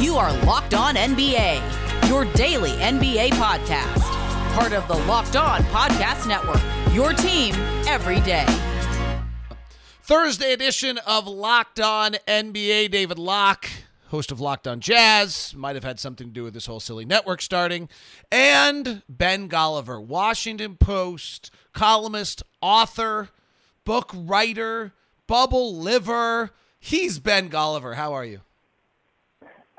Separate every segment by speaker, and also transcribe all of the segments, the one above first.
Speaker 1: You are Locked On NBA, your daily NBA podcast. Part of the Locked On Podcast Network, your team every day.
Speaker 2: Thursday edition of Locked On NBA. David Locke, host of Locked On Jazz, might have had something to do with this whole silly network starting. And Ben Golliver, Washington Post columnist, author, book writer, bubble liver. He's Ben Golliver. How are you?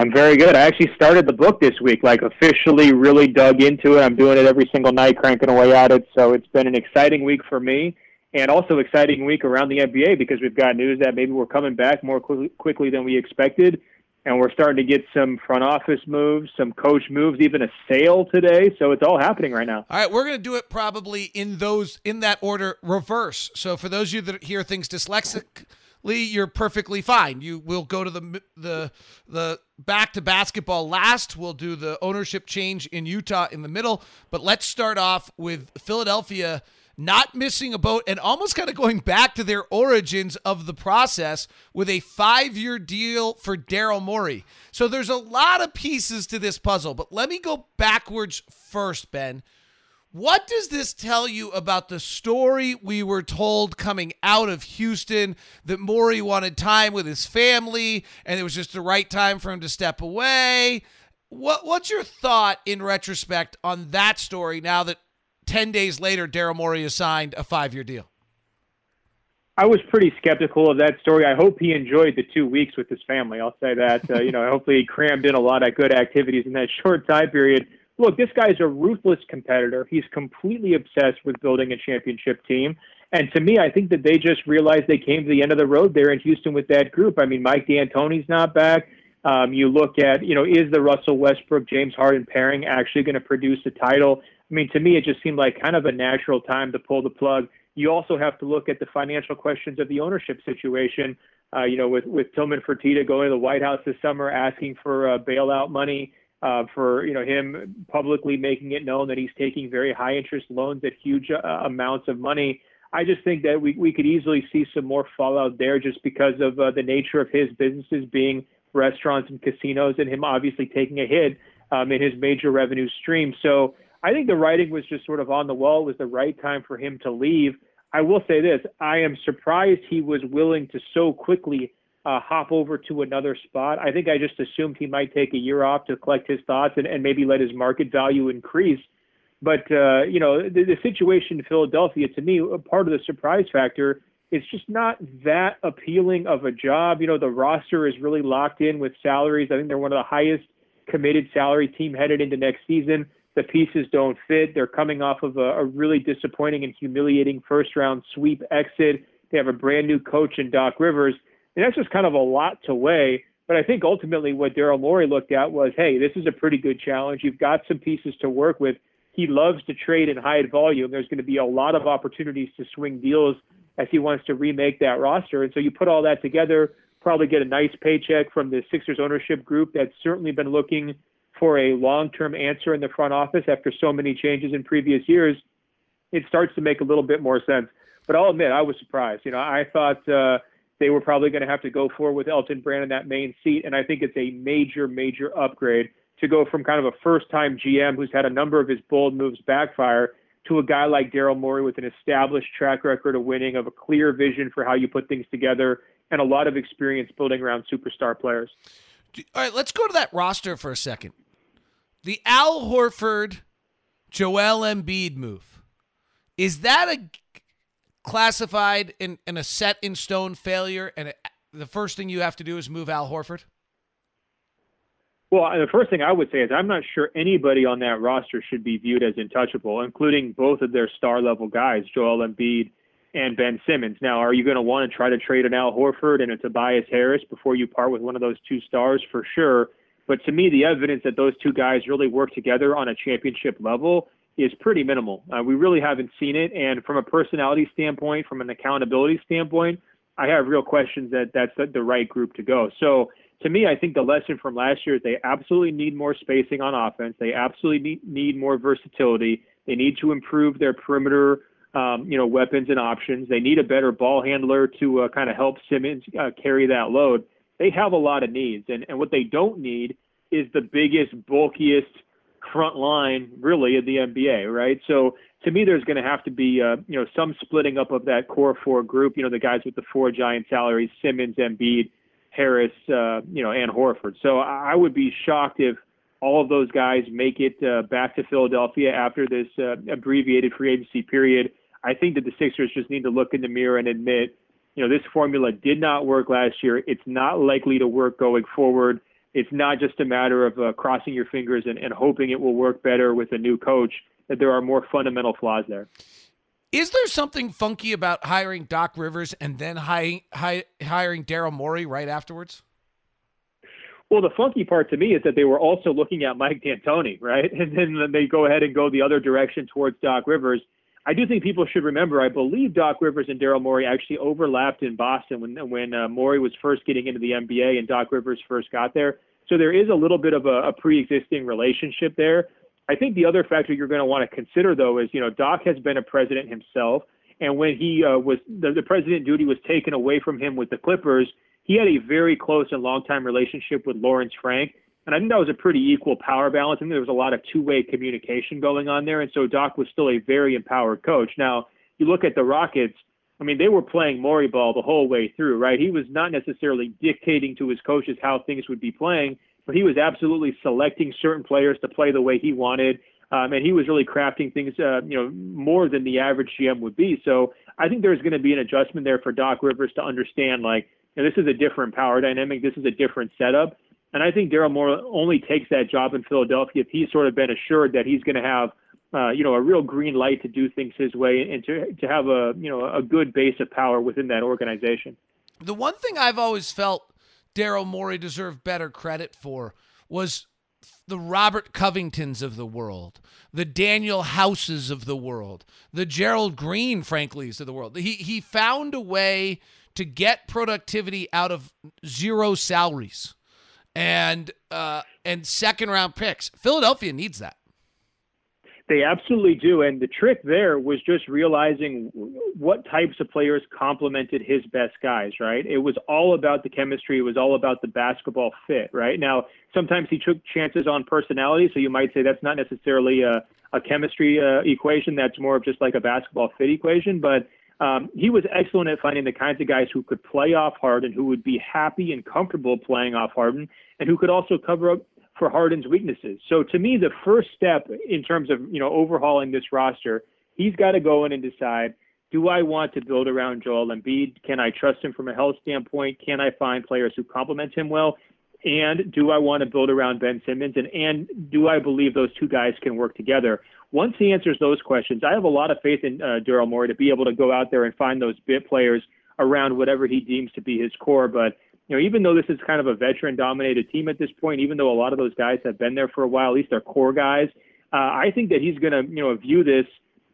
Speaker 3: I'm very good. I actually started the book this week, like officially really dug into it. I'm doing it every single night, cranking away at it. So it's been an exciting week for me and also exciting week around the NBA because we've got news that maybe we're coming back more quickly than we expected. And we're starting to get some front office moves, some coach moves, even a sale today. So it's all happening right now.
Speaker 2: All right, we're going to do it probably in those in that order, reverse. So for those of you that hear things dyslexic Lee, you're perfectly fine. You will go to the the the back to basketball last. We'll do the ownership change in Utah in the middle. But let's start off with Philadelphia not missing a boat and almost kind of going back to their origins of the process with a five year deal for Daryl Morey. So there's a lot of pieces to this puzzle. But let me go backwards first, Ben. What does this tell you about the story we were told coming out of Houston that Morey wanted time with his family and it was just the right time for him to step away? What what's your thought in retrospect on that story now that 10 days later Daryl Morey has signed a 5-year deal?
Speaker 3: I was pretty skeptical of that story. I hope he enjoyed the 2 weeks with his family. I'll say that. Uh, you know, hopefully he crammed in a lot of good activities in that short time period look, this guy's a ruthless competitor. He's completely obsessed with building a championship team. And to me, I think that they just realized they came to the end of the road there in Houston with that group. I mean, Mike D'Antoni's not back. Um, you look at, you know, is the Russell Westbrook James Harden pairing actually going to produce a title? I mean, to me, it just seemed like kind of a natural time to pull the plug. You also have to look at the financial questions of the ownership situation. Uh, you know, with with Tillman Fertitta going to the White House this summer asking for uh, bailout money uh, for you know him publicly making it known that he's taking very high interest loans at huge uh, amounts of money. I just think that we, we could easily see some more fallout there just because of uh, the nature of his businesses being restaurants and casinos and him obviously taking a hit um, in his major revenue stream. So I think the writing was just sort of on the wall. It was the right time for him to leave. I will say this I am surprised he was willing to so quickly uh, hop over to another spot. I think I just assumed he might take a year off to collect his thoughts and, and maybe let his market value increase. But uh, you know, the, the situation in Philadelphia, to me, a part of the surprise factor is just not that appealing of a job. You know, the roster is really locked in with salaries. I think they're one of the highest committed salary team headed into next season. The pieces don't fit. They're coming off of a, a really disappointing and humiliating first round sweep exit. They have a brand new coach in Doc Rivers and that's just kind of a lot to weigh. But I think ultimately what Daryl Morey looked at was, hey, this is a pretty good challenge. You've got some pieces to work with. He loves to trade in high volume. There's going to be a lot of opportunities to swing deals as he wants to remake that roster. And so you put all that together, probably get a nice paycheck from the Sixers ownership group that's certainly been looking for a long-term answer in the front office after so many changes in previous years. It starts to make a little bit more sense. But I'll admit, I was surprised. You know, I thought. Uh, they were probably going to have to go for with Elton Brand in that main seat. And I think it's a major, major upgrade to go from kind of a first time GM who's had a number of his bold moves backfire to a guy like Daryl Morey with an established track record of winning, of a clear vision for how you put things together, and a lot of experience building around superstar players.
Speaker 2: All right, let's go to that roster for a second. The Al Horford, Joel Embiid move. Is that a classified in, in a set in stone failure, and it, the first thing you have to do is move Al Horford?
Speaker 3: Well, the first thing I would say is I'm not sure anybody on that roster should be viewed as untouchable, including both of their star level guys, Joel Embiid and Ben Simmons. Now, are you going to want to try to trade an Al Horford and a Tobias Harris before you part with one of those two stars? For sure. But to me, the evidence that those two guys really work together on a championship level is pretty minimal. Uh, we really haven't seen it. And from a personality standpoint, from an accountability standpoint, I have real questions that that's the, right group to go. So to me, I think the lesson from last year is they absolutely need more spacing on offense. They absolutely need, need more versatility. They need to improve their perimeter, um, you know, weapons and options. They need a better ball handler to uh, kind of help Simmons uh, carry that load. They have a lot of needs, and, and what they don't need is the biggest, bulkiest front line really in the NBA, right? So to me, there's going to have to be uh, you know some splitting up of that core four group. You know, the guys with the four giant salaries: Simmons, Embiid, Harris, uh, you know, and Horford. So I would be shocked if all of those guys make it uh, back to Philadelphia after this uh, abbreviated free agency period. I think that the Sixers just need to look in the mirror and admit, you know, this formula did not work last year. It's not likely to work going forward. It's not just a matter of uh, crossing your fingers and, and hoping it will work better with a new coach that there are more fundamental flaws there.
Speaker 2: Is there something funky about hiring Doc Rivers and then hi, hi, hiring Daryl Morey right afterwards?
Speaker 3: Well, the funky part to me is that they were also looking at Mike D'Antoni, right? And then they go ahead and go the other direction towards Doc Rivers. I do think people should remember. I believe Doc Rivers and Daryl Morey actually overlapped in Boston when when uh, Morey was first getting into the NBA and Doc Rivers first got there. So there is a little bit of a, a pre-existing relationship there. I think the other factor you're going to want to consider, though, is you know Doc has been a president himself, and when he uh, was the, the president duty was taken away from him with the Clippers, he had a very close and long-time relationship with Lawrence Frank, and I think that was a pretty equal power balance. I think there was a lot of two-way communication going on there, and so Doc was still a very empowered coach. Now you look at the Rockets. I mean, they were playing Morey ball the whole way through, right? He was not necessarily dictating to his coaches how things would be playing but he was absolutely selecting certain players to play the way he wanted. Um, and he was really crafting things, uh, you know, more than the average GM would be. So I think there's going to be an adjustment there for Doc Rivers to understand, like, you know, this is a different power dynamic. This is a different setup. And I think Daryl Morey only takes that job in Philadelphia if he's sort of been assured that he's going to have, uh, you know, a real green light to do things his way and to to have a you know a good base of power within that organization.
Speaker 2: The one thing I've always felt Daryl Morey deserved better credit for was the Robert Covingtons of the world, the Danuel Houses of the world, the Gerald Green Franklys of the world. He he found a way to get productivity out of zero salaries and uh, and second round picks. Philadelphia needs that.
Speaker 3: They absolutely do. And the trick there was just realizing what types of players complemented his best guys, right? It was all about the chemistry. It was all about the basketball fit, right? Now, sometimes he took chances on personality. So you might say that's not necessarily a, a chemistry uh, equation. That's more of just like a basketball fit equation. But um, he was excellent at finding the kinds of guys who could play off Harden, who would be happy and comfortable playing off Harden, and who could also cover up for Harden's weaknesses. So to me, the first step in terms of you know overhauling this roster, he's got to go in and decide: Do I want to build around Joel Embiid? Can I trust him from a health standpoint? Can I find players who complement him well? And do I want to build around Ben Simmons? And and do I believe those two guys can work together? Once he answers those questions, I have a lot of faith in uh, Daryl Morey to be able to go out there and find those bit players around whatever he deems to be his core. But you know, even though this is kind of a veteran dominated team at this point, even though a lot of those guys have been there for a while, at least they're core guys, uh, I think that he's going to, you know, view this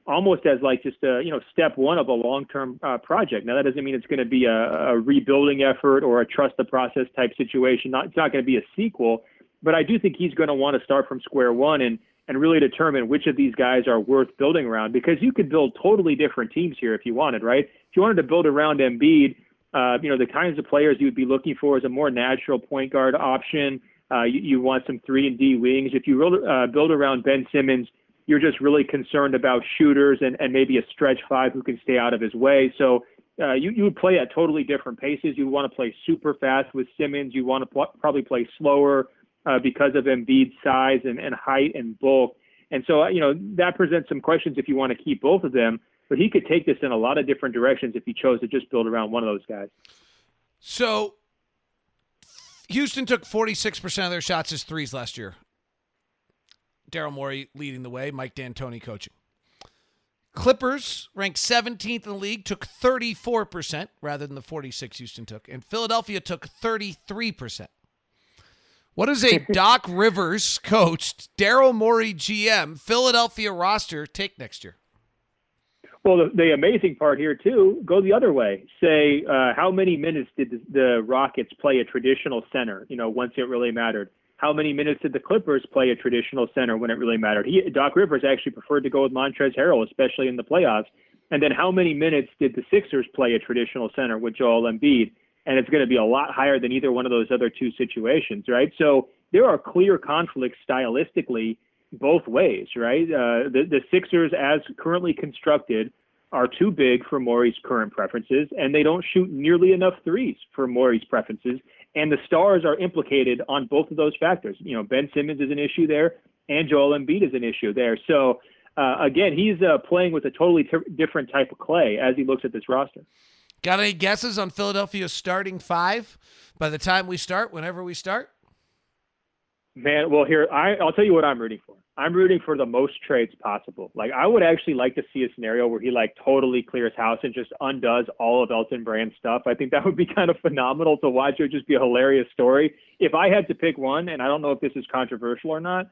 Speaker 3: almost as like just a, you know, step one of a long-term uh, project. Now that doesn't mean it's going to be a, a rebuilding effort or a trust the process type situation. Not, it's not going to be a sequel, but I do think he's going to want to start from square one and, and really determine which of these guys are worth building around because you could build totally different teams here if you wanted, right? If you wanted to build around Embiid, uh, you know, the kinds of players you would be looking for is a more natural point guard option. Uh, you, you, want some three and D wings. If you uh, build around Ben Simmons, you're just really concerned about shooters and, and maybe a stretch five who can stay out of his way. So uh, you, you would play at totally different paces. You want to play super fast with Simmons. You want to pl- probably play slower uh, because of Embiid's size and, and height and bulk. And so, you know, that presents some questions if you want to keep both of them but he could take this in a lot of different directions if he chose to just build around one of those guys.
Speaker 2: So Houston took 46% of their shots as threes last year. Daryl Morey leading the way, Mike D'Antoni coaching. Clippers, ranked 17th in the league, took 34% rather than the 46 Houston took, and Philadelphia took 33%. What does a Doc Rivers coached Daryl Morey GM Philadelphia roster take next year?
Speaker 3: Well, the, the, amazing part here too, go the other way. Say, uh, how many minutes did the, the, Rockets play a traditional center? You know, once it really mattered. How many minutes did the Clippers play a traditional center when it really mattered? He, Doc Rivers actually preferred to go with Montrezl Harrell, especially in the playoffs. And then how many minutes did the Sixers play a traditional center with Joel Embiid? And it's going to be a lot higher than either one of those other two situations, right? So there are clear conflicts stylistically both ways, right? Uh, the, the Sixers, as currently constructed, are too big for Morey's current preferences, and they don't shoot nearly enough threes for Morey's preferences. And the stars are implicated on both of those factors. You know, Ben Simmons is an issue there, and Joel Embiid is an issue there. So, uh, again, he's uh, playing with a totally t- different type of clay as he looks at this roster.
Speaker 2: Got any guesses on Philadelphia's starting five by the time we start, whenever we start?
Speaker 3: Man, well, here I, I'll tell you what I'm rooting for. I'm rooting for the most trades possible. Like I would actually like to see a scenario where he like totally clears house and just undoes all of Elton Brand's stuff. I think that would be kind of phenomenal to watch. It would just be a hilarious story. If I had to pick one, and I don't know if this is controversial or not,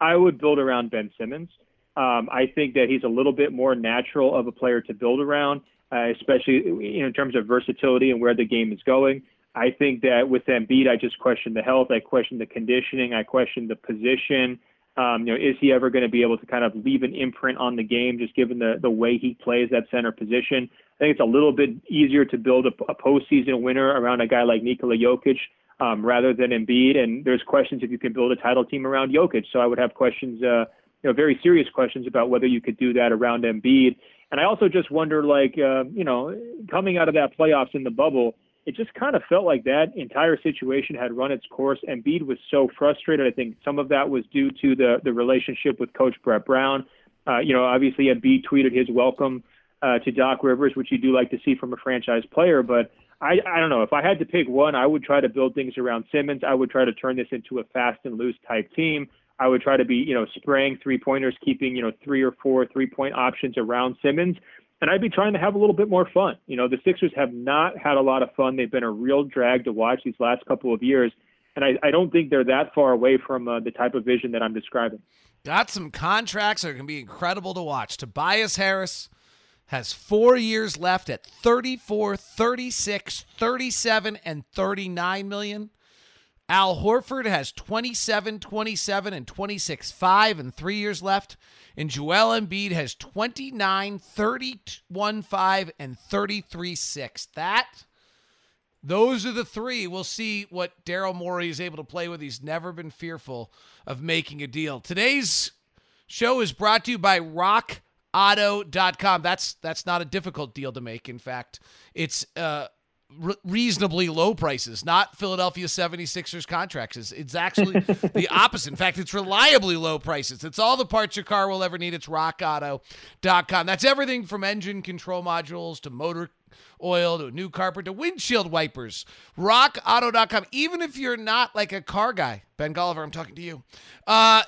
Speaker 3: I would build around Ben Simmons. Um, I think that he's a little bit more natural of a player to build around, uh, especially you know, in terms of versatility and where the game is going. I think that with Embiid, I just question the health. I question the conditioning. I question the position. Um, you know, is he ever going to be able to kind of leave an imprint on the game, just given the the way he plays that center position? I think it's a little bit easier to build a, a postseason winner around a guy like Nikola Jokic um, rather than Embiid. And there's questions if you can build a title team around Jokic. So I would have questions, uh, you know, very serious questions about whether you could do that around Embiid. And I also just wonder, like, uh, you know, coming out of that playoffs in the bubble it just kind of felt like that entire situation had run its course. Embiid was so frustrated. I think some of that was due to the the relationship with Coach Brett Brown. Uh, you know, obviously Embiid tweeted his welcome uh, to Doc Rivers, which you do like to see from a franchise player. But I, I don't know. If I had to pick one, I would try to build things around Simmons. I would try to turn this into a fast and loose type team. I would try to be, you know, spraying three pointers, keeping, you know, three or four three point options around Simmons and I'd be trying to have a little bit more fun. You know, the Sixers have not had a lot of fun. They've been a real drag to watch these last couple of years, and I, I don't think they're that far away from uh, the type of vision that I'm describing.
Speaker 2: Got some contracts that are going to be incredible to watch. Tobias Harris has four years left at 34, 36, 37, and 39 million. Al Horford has 27, 27, and 26, 5, and three years left. And Joel Embiid has 29, 31, 5, and 33, 6. That, those are the three. We'll see what Daryl Morey is able to play with. He's never been fearful of making a deal. Today's show is brought to you by RockAuto.com. That's that's not a difficult deal to make. In fact, it's uh, re- reasonably low prices, not Philadelphia 76ers contracts. It's, it's actually the opposite. In fact, it's reliably low prices. It's all the parts your car will ever need. It's rockauto.com. That's everything from engine control modules to motor oil to a new carpet to windshield wipers. RockAuto.com. Even if you're not like a car guy, Ben Golliver, I'm talking to you. Uh,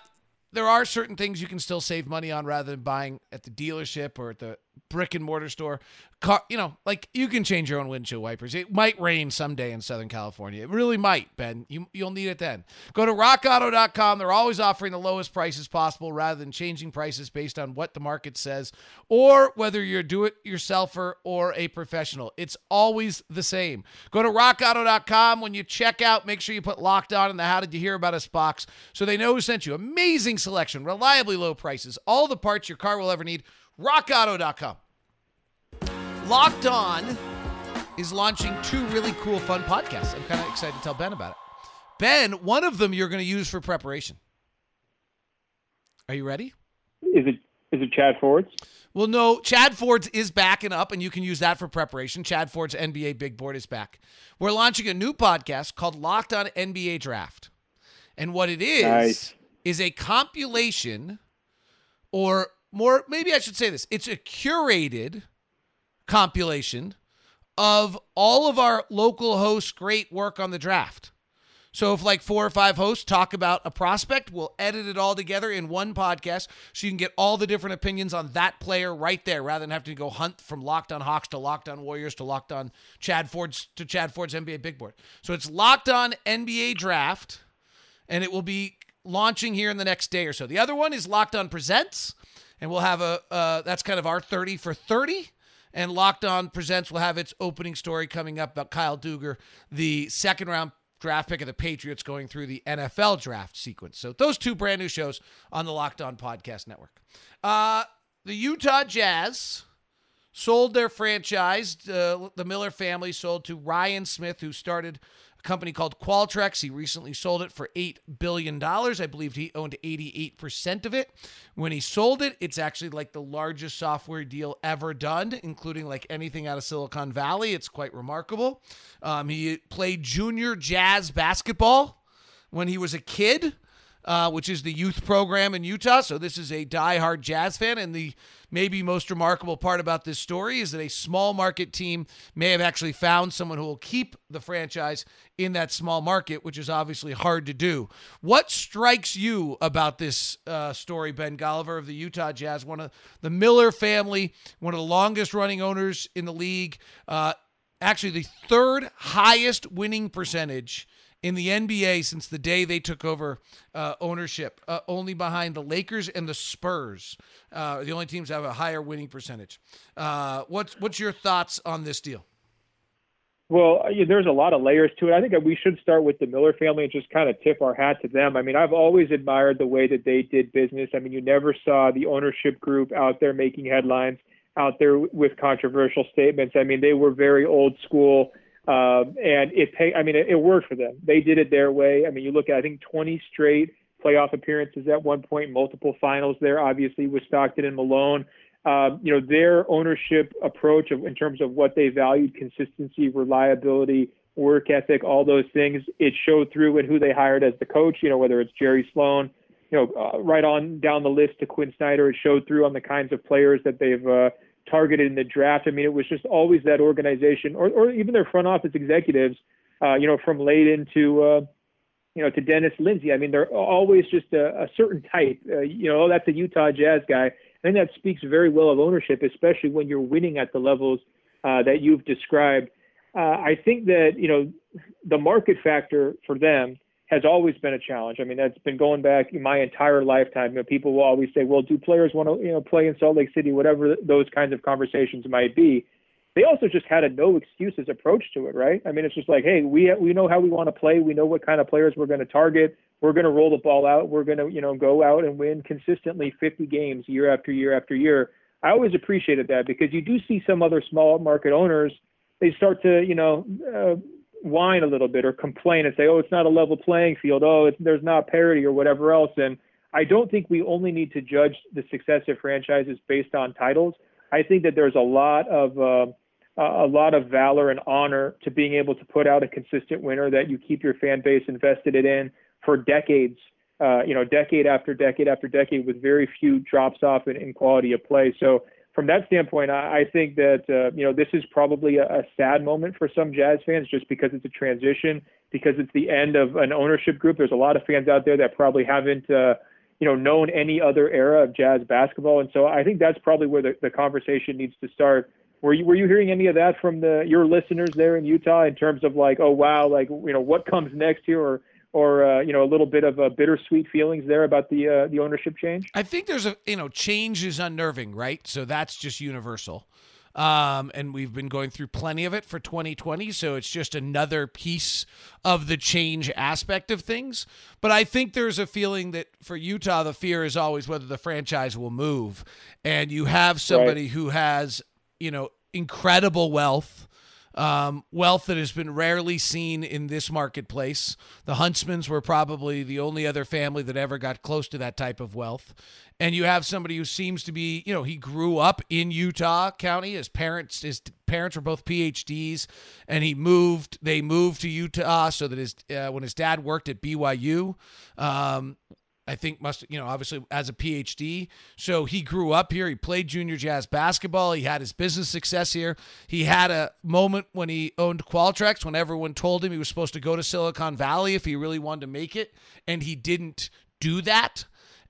Speaker 2: there are certain things you can still save money on rather than buying at the dealership or at the brick and mortar store. Car, you know, like you can change your own windshield wipers. It might rain someday in Southern California. It really might, Ben. You, you'll need it then. Go to rockauto.com. They're always offering the lowest prices possible rather than changing prices based on what the market says or whether you're do it yourselfer or a professional. It's always the same. Go to rockauto.com. When you check out, make sure you put locked on in the How Did You Hear About Us box so they know who sent you. Amazing selection, reliably low prices, all the parts your car will ever need rockauto.com. Locked On is launching two really cool, fun podcasts. I'm kind of excited to tell Ben about it. Ben, one of them you're going to use for preparation. Are you ready?
Speaker 3: Is it is it Chad Ford's?
Speaker 2: Well, no. Chad Ford's is backing up, and you can use that for preparation. Chad Ford's NBA Big Board is back. We're launching a new podcast called Locked On NBA Draft, and what it is
Speaker 3: Nice.
Speaker 2: is a compilation, or more, maybe I should say this: it's a curated compilation of all of our local hosts' great work on the draft. So if like four or five hosts talk about a prospect, we'll edit it all together in one podcast so you can get all the different opinions on that player right there rather than having to go hunt from Locked On Hawks to Locked On Warriors to Locked On Chad Ford's to Chad Ford's NBA Big Board. So it's Locked On NBA Draft and it will be launching here in the next day or so. The other one is Locked On Presents and we'll have a uh, that's kind of our 30 for 30 and Locked On Presents will have its opening story coming up about Kyle Dugger, the second round draft pick of the Patriots going through the NFL draft sequence. So those two brand new shows on the Locked On Podcast Network. Uh, the Utah Jazz sold their franchise. Uh, the Miller family sold to Ryan Smith, who started a company called Qualtrics. He recently sold it for $8 billion. I believe he owned 88% of it. When he sold it, it's actually like the largest software deal ever done, including like anything out of Silicon Valley. It's quite remarkable. Um, he played junior jazz basketball when he was a kid uh, which is the youth program in Utah. So this is a die-hard Jazz fan, and the maybe most remarkable part about this story is that a small market team may have actually found someone who will keep the franchise in that small market, which is obviously hard to do. What strikes you about this uh, story, Ben Golliver of the Utah Jazz, one of the Miller family, one of the longest-running owners in the league, uh, actually the third highest winning percentage in the NBA since the day they took over uh, ownership, uh, only behind the Lakers and the Spurs. Uh, the only teams have a higher winning percentage. Uh, what's what's your thoughts on this deal?
Speaker 3: Well, yeah, there's a lot of layers to it. I think we should start with the Miller family and just kind of tip our hat to them. I mean, I've always admired the way that they did business. I mean, you never saw the ownership group out there making headlines, out there with controversial statements. I mean, they were very old school um, and it pay, I mean, it, it worked for them. They did it their way. I mean, you look at, I think 20 straight playoff appearances at one point, multiple finals there, obviously with Stockton and Malone. Um, you know, their ownership approach of, in terms of what they valued, consistency, reliability, work ethic, all those things, it showed through in who they hired as the coach, you know, whether it's Jerry Sloan, you know, uh, right on down the list to Quin Snyder, it showed through on the kinds of players that they've, uh, targeted in the draft. I mean, it was just always that organization, or, or even their front office executives, uh, you know, from Layden to, uh, you know, to Dennis Lindsey. I mean, they're always just a, a certain type. Uh, you know, oh, that's a Utah Jazz guy. I think that speaks very well of ownership, especially when you're winning at the levels uh, that you've described. Uh, I think that you know the market factor for them has always been a challenge. I mean, that's been going back my entire lifetime. You know, people will always say, "Well, do players want to, you know, play in Salt Lake City?" Whatever those kinds of conversations might be. They also just had a no excuses approach to it, right? I mean, it's just like, hey, we we know how we want to play. We know what kind of players we're going to target. We're going to roll the ball out. We're going to, you know, go out and win consistently 50 games year after year after year. I always appreciated that because you do see some other small market owners. They start to, you know, uh, whine a little bit or complain and say, oh, it's not a level playing field. Oh, there's not parity or whatever else. And I don't think we only need to judge the success of franchises based on titles. I think that there's a lot of uh, a lot of valor and honor to being able to put out a consistent winner that you keep your fan base invested in for decades. Uh, you know, decade after decade after decade, with very few drops off in, in quality of play. So from that standpoint, I, I think that uh, you know this is probably a, a sad moment for some Jazz fans, just because it's a transition, because it's the end of an ownership group. There's a lot of fans out there that probably haven't uh, you know known any other era of Jazz basketball, and so I think that's probably where the, the conversation needs to start. Were you were you hearing any of that from the your listeners there in Utah in terms of like, oh wow, like you know what comes next here, or or uh, you know a little bit of a bittersweet feelings there about the uh, the ownership change?
Speaker 2: I think there's a you know change is unnerving, right? So that's just universal. Um, and we've been going through plenty of it for 2020, so it's just another piece of the change aspect of things. But I think there's a feeling that for Utah, the fear is always whether the franchise will move, and you have somebody right. who has you know incredible wealth um, wealth that has been rarely seen in this marketplace. The Huntsmans were probably the only other family that ever got close to that type of wealth. And you have somebody who seems to be, you know, he grew up in Utah County. His parents, his parents were both PhDs, and he moved. They moved to Utah so that his uh, when his dad worked at BYU, um, I think must you know obviously as a PhD. So he grew up here. He played junior jazz basketball. He had his business success here. He had a moment when he owned Qualtrics when everyone told him he was supposed to go to Silicon Valley if he really wanted to make it, and he didn't do that.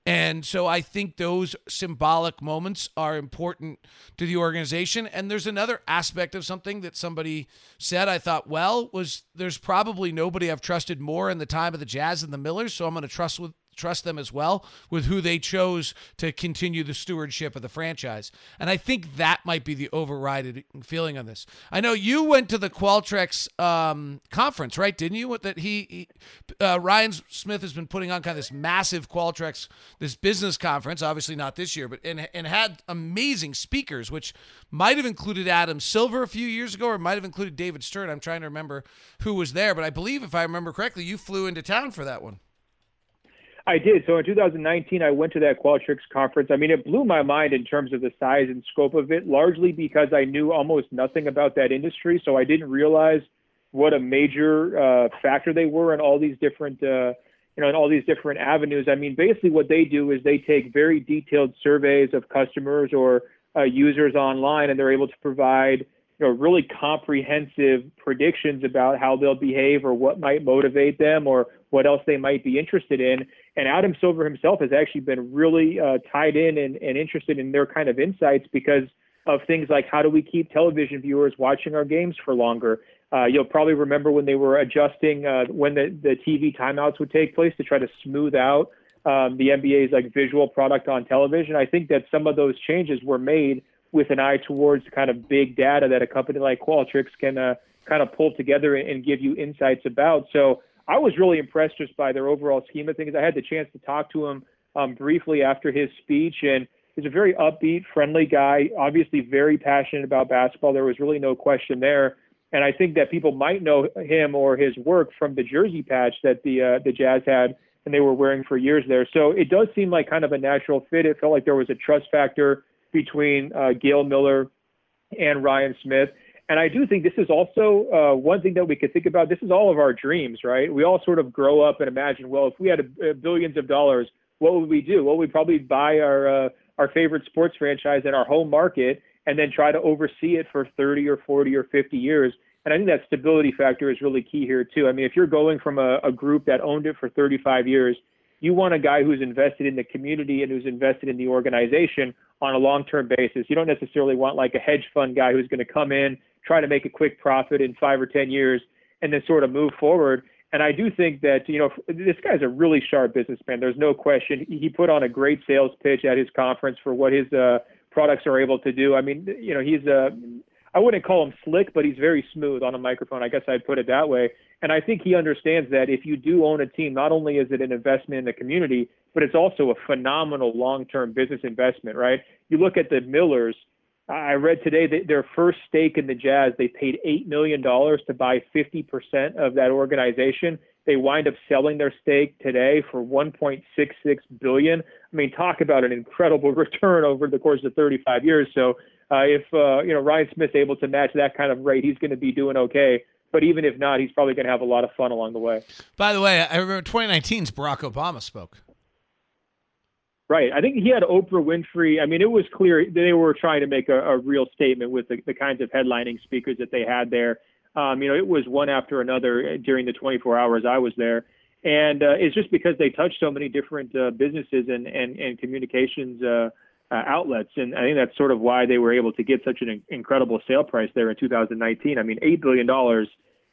Speaker 2: And so I think those symbolic moments are important to the organization. And there's another aspect of something that somebody said I thought, well, was there's probably nobody I've trusted more in the time of the Jazz and the Millers. So I'm going to trust with trust them as well with who they chose to continue the stewardship of the franchise. And I think that might be the overriding feeling on this. I know you went to the Qualtrics um, conference, right? Didn't you? That he, he uh, Ryan Smith has been putting on kind of this massive Qualtrics, this business conference. Obviously not this year, but and and had amazing speakers, which might have included Adam Silver a few years ago, or might have included David Stern. I'm trying to remember who was there, but I believe, if I remember correctly, you flew into town for that one.
Speaker 3: I did. So in 2019, I went to that Qualtrics conference. I mean, it blew my mind in terms of the size and scope of it, largely because I knew almost nothing about that industry. So I didn't realize what a major uh, factor they were in all these different, uh, you know, in all these different avenues. I mean, basically what they do is they take very detailed surveys of customers or uh, users online, and they're able to provide you know, really comprehensive predictions about how they'll behave or what might motivate them or what else they might be interested in. And Adam Silver himself has actually been really uh, tied in and, and interested in their kind of insights because of things like how do we keep television viewers watching our games for longer. Uh, you'll probably remember when they were adjusting uh, when the, the TV timeouts would take place to try to smooth out um, the NBA's like visual product on television. I think that some of those changes were made with an eye towards kind of big data that a company like Qualtrics can uh, kind of pull together and give you insights about. So I was really impressed just by their overall scheme of things. I had the chance to talk to him um, briefly after his speech, and he's a very upbeat, friendly guy. Obviously, very passionate about basketball. There was really no question there. And I think that people might know him or his work from the jersey patch that the uh, the Jazz had and they were wearing for years there. So it does seem like kind of a natural fit. It felt like there was a trust factor between uh, Gail Miller and Ryan Smith. And I do think this is also uh, one thing that we could think about. This is all of our dreams, right? We all sort of grow up and imagine, well, if we had a, a billions of dollars, what would we do? Well, we'd probably buy our uh, our favorite sports franchise in our home market and then try to oversee it for 30 or 40 or 50 years. And I think that stability factor is really key here too. I mean, if you're going from a, a group that owned it for 35 years, you want a guy who's invested in the community and who's invested in the organization on a long-term basis. You don't necessarily want like a hedge fund guy who's going to come in, try to make a quick profit in five or 10 years, and then sort of move forward. And I do think that, you know, this guy's a really sharp businessman. There's no question. He put on a great sales pitch at his conference for what his uh, products are able to do. I mean, you know, he's a, I wouldn't call him slick, but he's very smooth on a microphone. I guess I'd put it that way. And I think he understands that if you do own a team, not only is it an investment in the community, but it's also a phenomenal long-term business investment, right? You look at the Millers. I read today that their first stake in the Jazz, they paid eight million dollars to buy 50% of that organization. They wind up selling their stake today for 1.66 billion. I mean, talk about an incredible return over the course of 35 years. So uh, if uh, you know Ryan Smith's able to match that kind of rate, he's going to be doing okay. But even if not, he's probably going to have a lot of fun along the way.
Speaker 2: By the way, I remember 2019's Barack Obama spoke.
Speaker 3: Right. I think he had Oprah Winfrey. I mean, it was clear they were trying to make a, a real statement with the, the, kinds of headlining speakers that they had there. Um, you know, it was one after another during the 24 hours I was there. And uh, it's just because they touched so many different uh, businesses and, and, and communications uh, uh, outlets. And I think that's sort of why they were able to get such an incredible sale price there in 2019. I mean, $8 billion.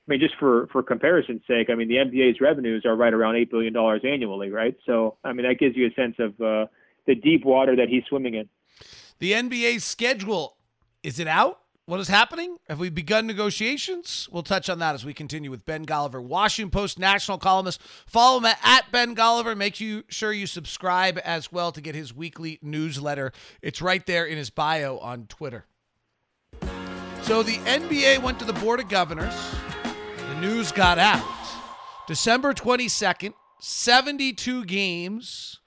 Speaker 3: I mean, just for, for comparison's sake, I mean, the NBA's revenues are right around $8 billion annually, right? So, I mean, that gives you a sense of uh, the deep water that he's swimming in.
Speaker 2: The NBA schedule, is it out? What is happening? Have we begun negotiations? We'll touch on that as we continue with Ben Golliver, Washington Post national columnist. Follow him at Ben Golliver. Make you sure you subscribe as well to get his weekly newsletter. It's right there in his bio on Twitter. So the NBA went to the Board of Governors. The news got out. December 22nd, 72 games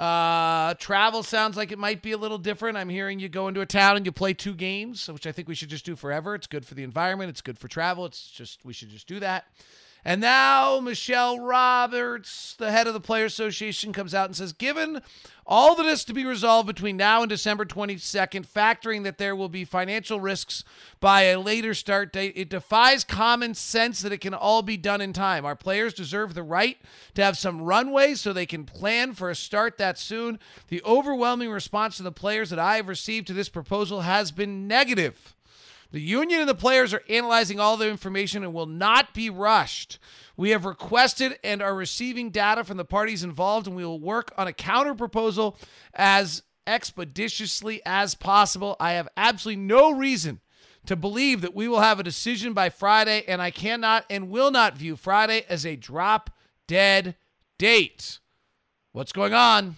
Speaker 2: uh, travel sounds like it might be a little different. I'm hearing you go into a town and you play two games, which I think we should just do forever. It's good for the environment. It's good for travel. It's just we should just do that. And now Michelle Roberts, the head of the Player Association, comes out and says, given all that is to be resolved between now and December 22nd, factoring that there will be financial risks by a later start date, it defies common sense that it can all be done in time. Our players deserve the right to have some runway so they can plan for a start that soon. The overwhelming response to the players that I have received to this proposal has been negative. The union and the players are analyzing all the information and will not be rushed. We have requested and are receiving data from the parties involved, and we will work on a counter proposal as expeditiously as possible. I have absolutely no reason to believe that we will have a decision by Friday, and I cannot and will not view Friday as a drop dead date. What's going on?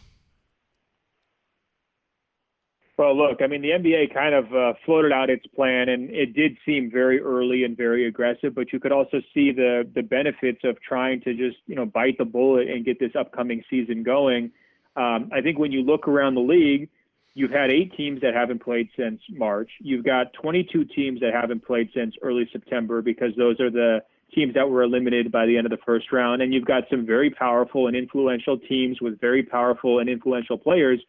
Speaker 3: Well, look, I mean, the NBA kind of uh, floated out its plan, and it did seem very early and very aggressive. But you could also see the the benefits of trying to just you know bite the bullet and get this upcoming season going. Um, I think when you look around the league, you've had eight teams that haven't played since March. You've got 22 teams that haven't played since early September because those are the teams that were eliminated by the end of the first round. And you've got some very powerful and influential teams with very powerful and influential players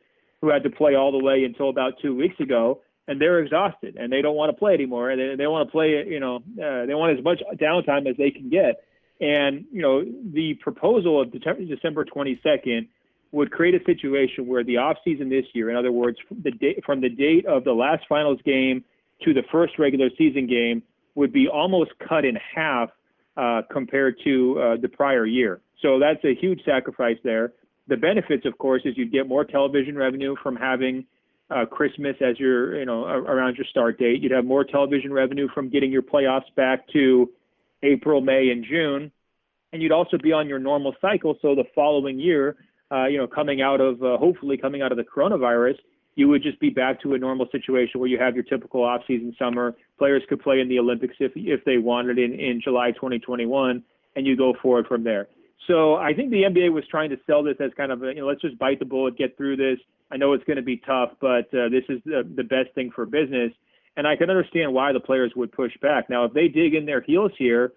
Speaker 3: who had to play all the way until about two weeks ago, and they're exhausted and they don't want to play anymore. And they, they want to play, you know, uh, they want as much downtime as they can get. And you know, the proposal of December 22nd would create a situation where the offseason this year, in other words, the date, from the date of the last finals game to the first regular season game, would be almost cut in half uh, compared to uh, the prior year. So that's a huge sacrifice there. The benefits, of course, is you get more television revenue from having uh, Christmas as your, you know, around your start date. You'd have more television revenue from getting your playoffs back to April, May, and June, and you'd also be on your normal cycle. So the following year, uh, you know, coming out of uh, hopefully coming out of the coronavirus, you would just be back to a normal situation where you have your typical off-season summer. Players could play in the Olympics if if they wanted in in July 2021, and you go forward from there. So I think the NBA was trying to sell this as kind of a, you know, let's just bite the bullet, get through this. I know it's going to be tough, but uh, this is the, the best thing for business. And I can understand why the players would push back. Now, if they dig in their heels here,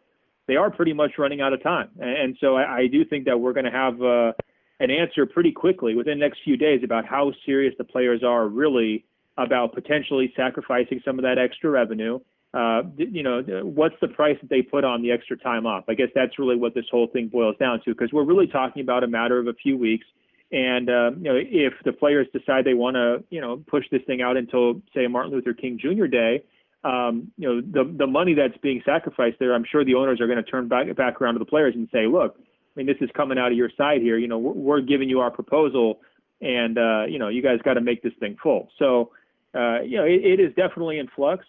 Speaker 3: they are pretty much running out of time. And so I, I do think that we're going to have uh, an answer pretty quickly within the next few days about how serious the players are really about potentially sacrificing some of that extra revenue uh, you know, what's the price that they put on the extra time off? I guess that's really what this whole thing boils down to, because we're really talking about a matter of a few weeks. And uh, you know, if the players decide they want to, you know, push this thing out until say Martin Luther King Jr. Day, um, you know, the the money that's being sacrificed there, I'm sure the owners are going to turn back back around to the players and say, look, I mean, this is coming out of your side here. You know, we're, we're giving you our proposal, and uh, you know, you guys got to make this thing full. So, uh, you know, it, it is definitely in flux.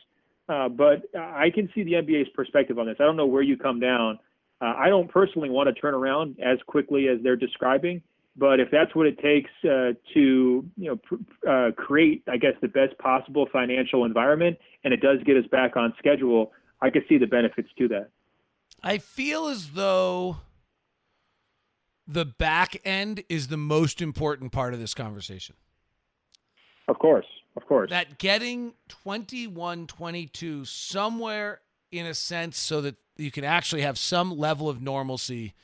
Speaker 3: Uh, but I can see the NBA's perspective on this. I don't know where you come down. Uh, I don't personally want to turn around as quickly as they're describing, but if that's what it takes uh, to, you know, pr- uh, create, I guess, the best possible financial environment, and it does get us back on schedule, I can see the benefits to that.
Speaker 2: I feel as though the back end is the most important part of this conversation.
Speaker 3: Of course. Of course.
Speaker 2: That getting 21 22 somewhere in a sense so that you can actually have some level of normalcy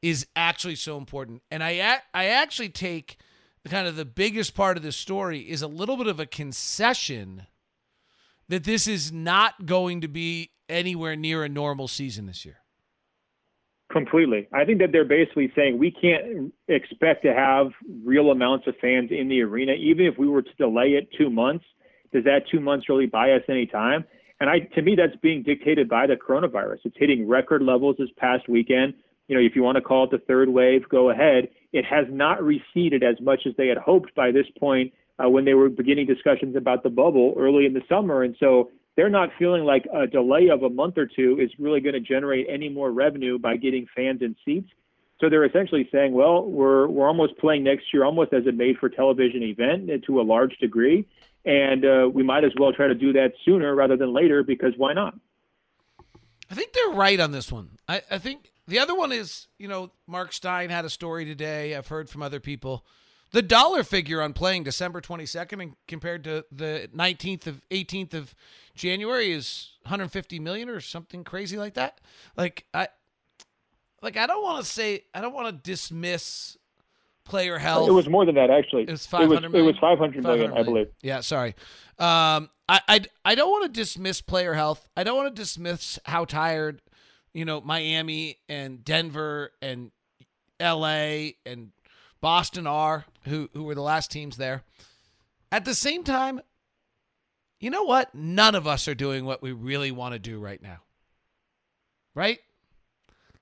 Speaker 2: is actually so important. And I I actually take kind of the biggest part of this story is a little bit of a concession that this is not going to be anywhere near a normal season this year.
Speaker 3: Completely. I think that they're basically saying we can't expect to have real amounts of fans in the arena, even if we were to delay it two months. Does that two months really buy us any time? And I, to me, that's being dictated by the coronavirus. It's hitting record levels this past weekend. You know, if you want to call it the third wave, go ahead. It has not receded as much as they had hoped by this point uh, when they were beginning discussions about the bubble early in the summer. And so they're not feeling like a delay of a month or two is really going to generate any more revenue by getting fans in seats. So they're essentially saying, well, we're we're almost playing next year almost as a made-for-television event to a large degree, and uh, we might as well try to do that sooner rather than later because why not?
Speaker 2: I think they're right on this one. I, I think the other one is, you know, Mark Stein had a story today. I've heard from other people the dollar figure on playing December 22nd and compared to the 19th of 18th of January is 150 million or something crazy like that. Like I like I don't want to say I don't want to dismiss player health.
Speaker 3: It was more than that actually.
Speaker 2: It was 500
Speaker 3: it was, it was 500 million, I believe.
Speaker 2: Yeah, sorry. Um I I I don't want to dismiss player health. I don't want to dismiss how tired you know Miami and Denver and LA and Boston are, who who were the last teams there. At the same time, you know what? None of us are doing what we really want to do right now. Right?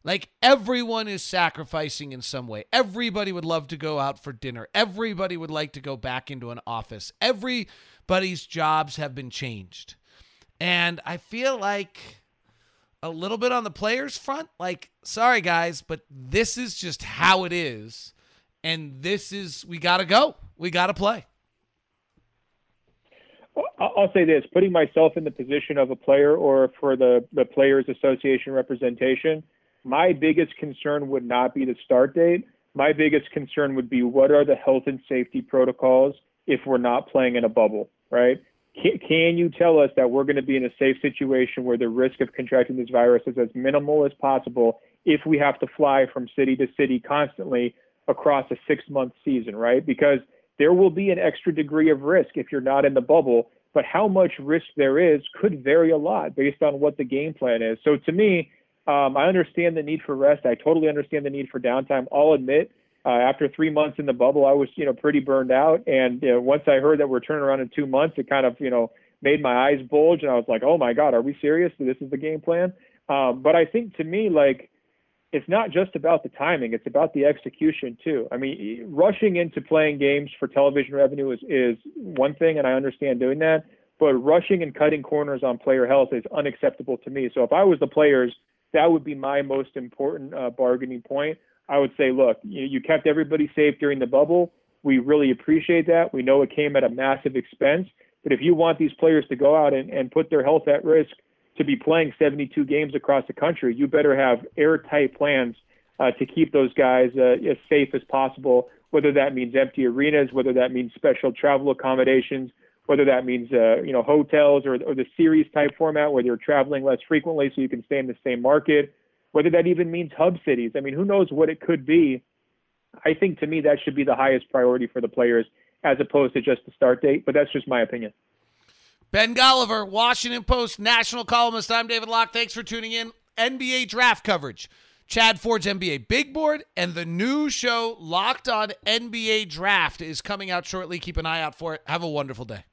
Speaker 2: Like everyone is sacrificing in some way. Everybody would love to go out for dinner. Everybody would like to go back into an office. Everybody's jobs have been changed. And I feel like a little bit on the players front, like sorry guys, but this is just how it is. And this is we got to go. We got to play.
Speaker 3: I'll say this: putting myself in the position of a player or for the the players' association representation, my biggest concern would not be the start date. My biggest concern would be what are the health and safety protocols if we're not playing in a bubble, right? Can, can you tell us that we're going to be in a safe situation where the risk of contracting this virus is as minimal as possible if we have to fly from city to city constantly across a six month season, right? Because there will be an extra degree of risk if you're not in the bubble, but how much risk there is could vary a lot based on what the game plan is. So to me, um, I understand the need for rest. I totally understand the need for downtime. I'll admit, uh, after three months in the bubble, I was you know pretty burned out. And you know, once I heard that we're turning around in two months, it kind of you know made my eyes bulge, and I was like, oh my god, are we serious? This is the game plan. Um, but I think to me, like it's not just about the timing; it's about the execution too. I mean, rushing into playing games for television revenue is is one thing, and I understand doing that. But rushing and cutting corners on player health is unacceptable to me. So if I was the players, that would be my most important uh, bargaining point. I would say, look, you, you kept everybody safe during the bubble. We really appreciate that. We know it came at a massive expense. But if you want these players to go out and, and put their health at risk to be playing 72 games across the country, you better have airtight plans uh, to keep those guys uh, as safe as possible, whether that means empty arenas, whether that means special travel accommodations, whether that means uh, you know hotels or, or the series type format where they're traveling less frequently so you can stay in the same market, whether that even means hub cities. I mean, who knows what it could be. I think to me that should be the highest priority for the players as opposed to just the start date, but that's just my opinion.
Speaker 2: Ben Golliver, Washington Post national columnist. I'm David Locke. Thanks for tuning in. NBA draft coverage. Chad Ford's NBA Big Board and the new show Locked On NBA Draft is coming out shortly. Keep an eye out for it. Have a wonderful day.